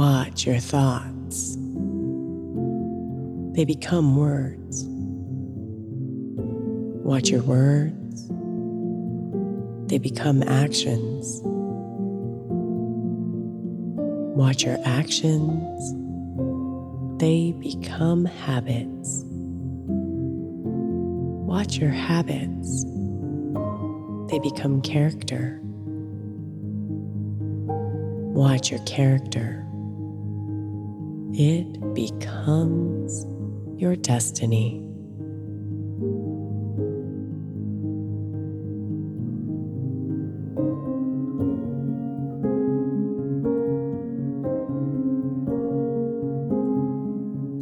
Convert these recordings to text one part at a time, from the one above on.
Watch your thoughts. They become words. Watch your words. They become actions. Watch your actions. They become habits. Watch your habits. They become character. Watch your character it becomes your destiny.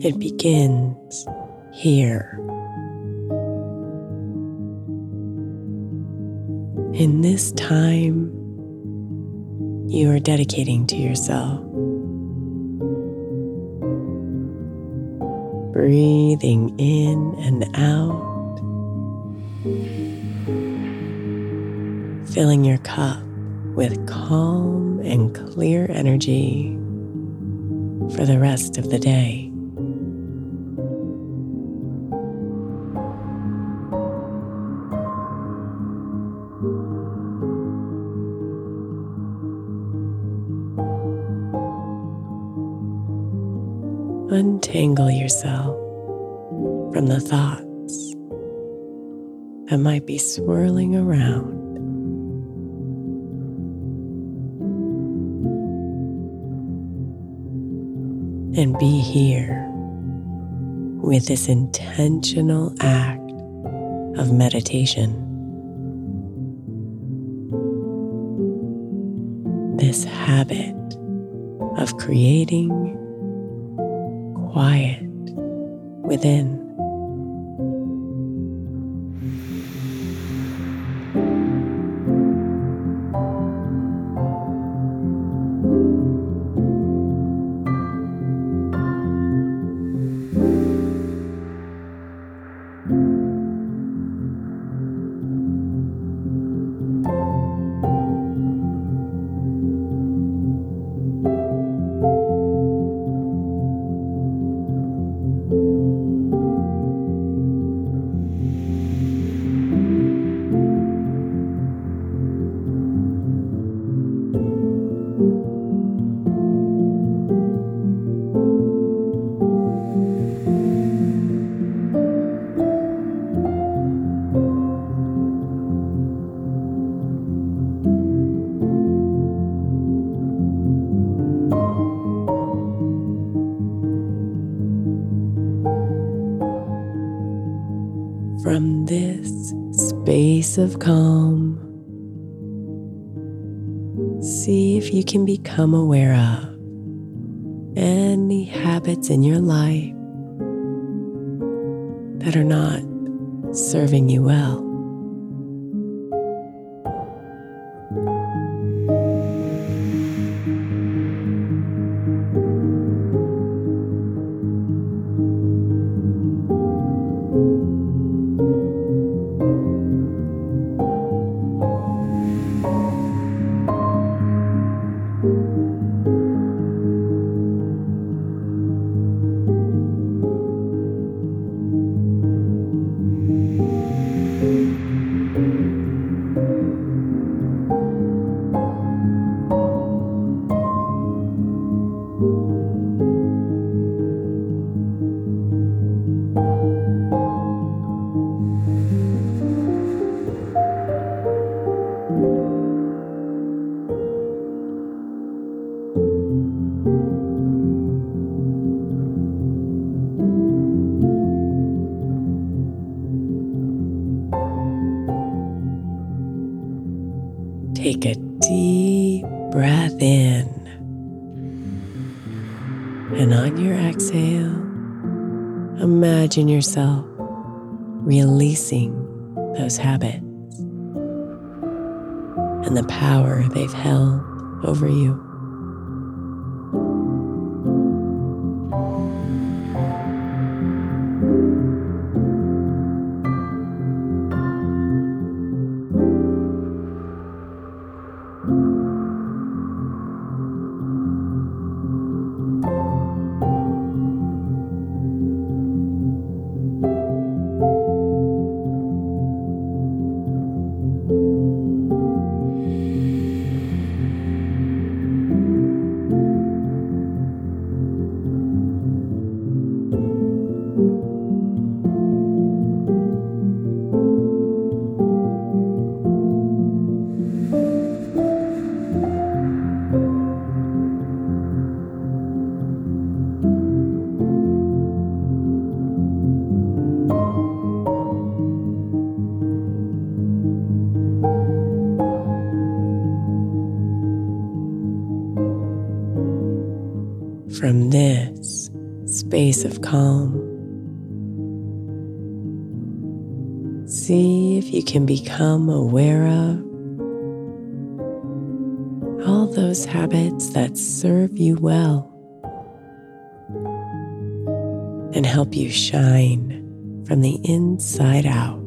It begins here. In this time, you are dedicating to yourself. Breathing in and out, filling your cup with calm and clear energy for the rest of the day. Untangle yourself from the thoughts that might be swirling around. And be here with this intentional act of meditation. This habit of creating quiet within. Of calm, see if you can become aware of any habits in your life that are not serving you well. Imagine yourself releasing those habits and the power they've held over you. Space of calm, see if you can become aware of all those habits that serve you well and help you shine from the inside out.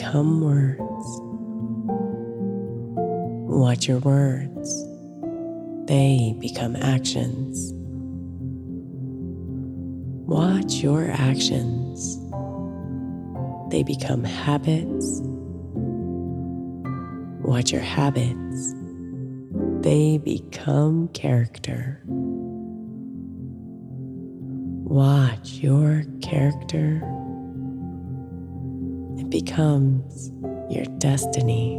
Become words. Watch your words. They become actions. Watch your actions. They become habits. Watch your habits. They become character. Watch your character. Becomes your destiny.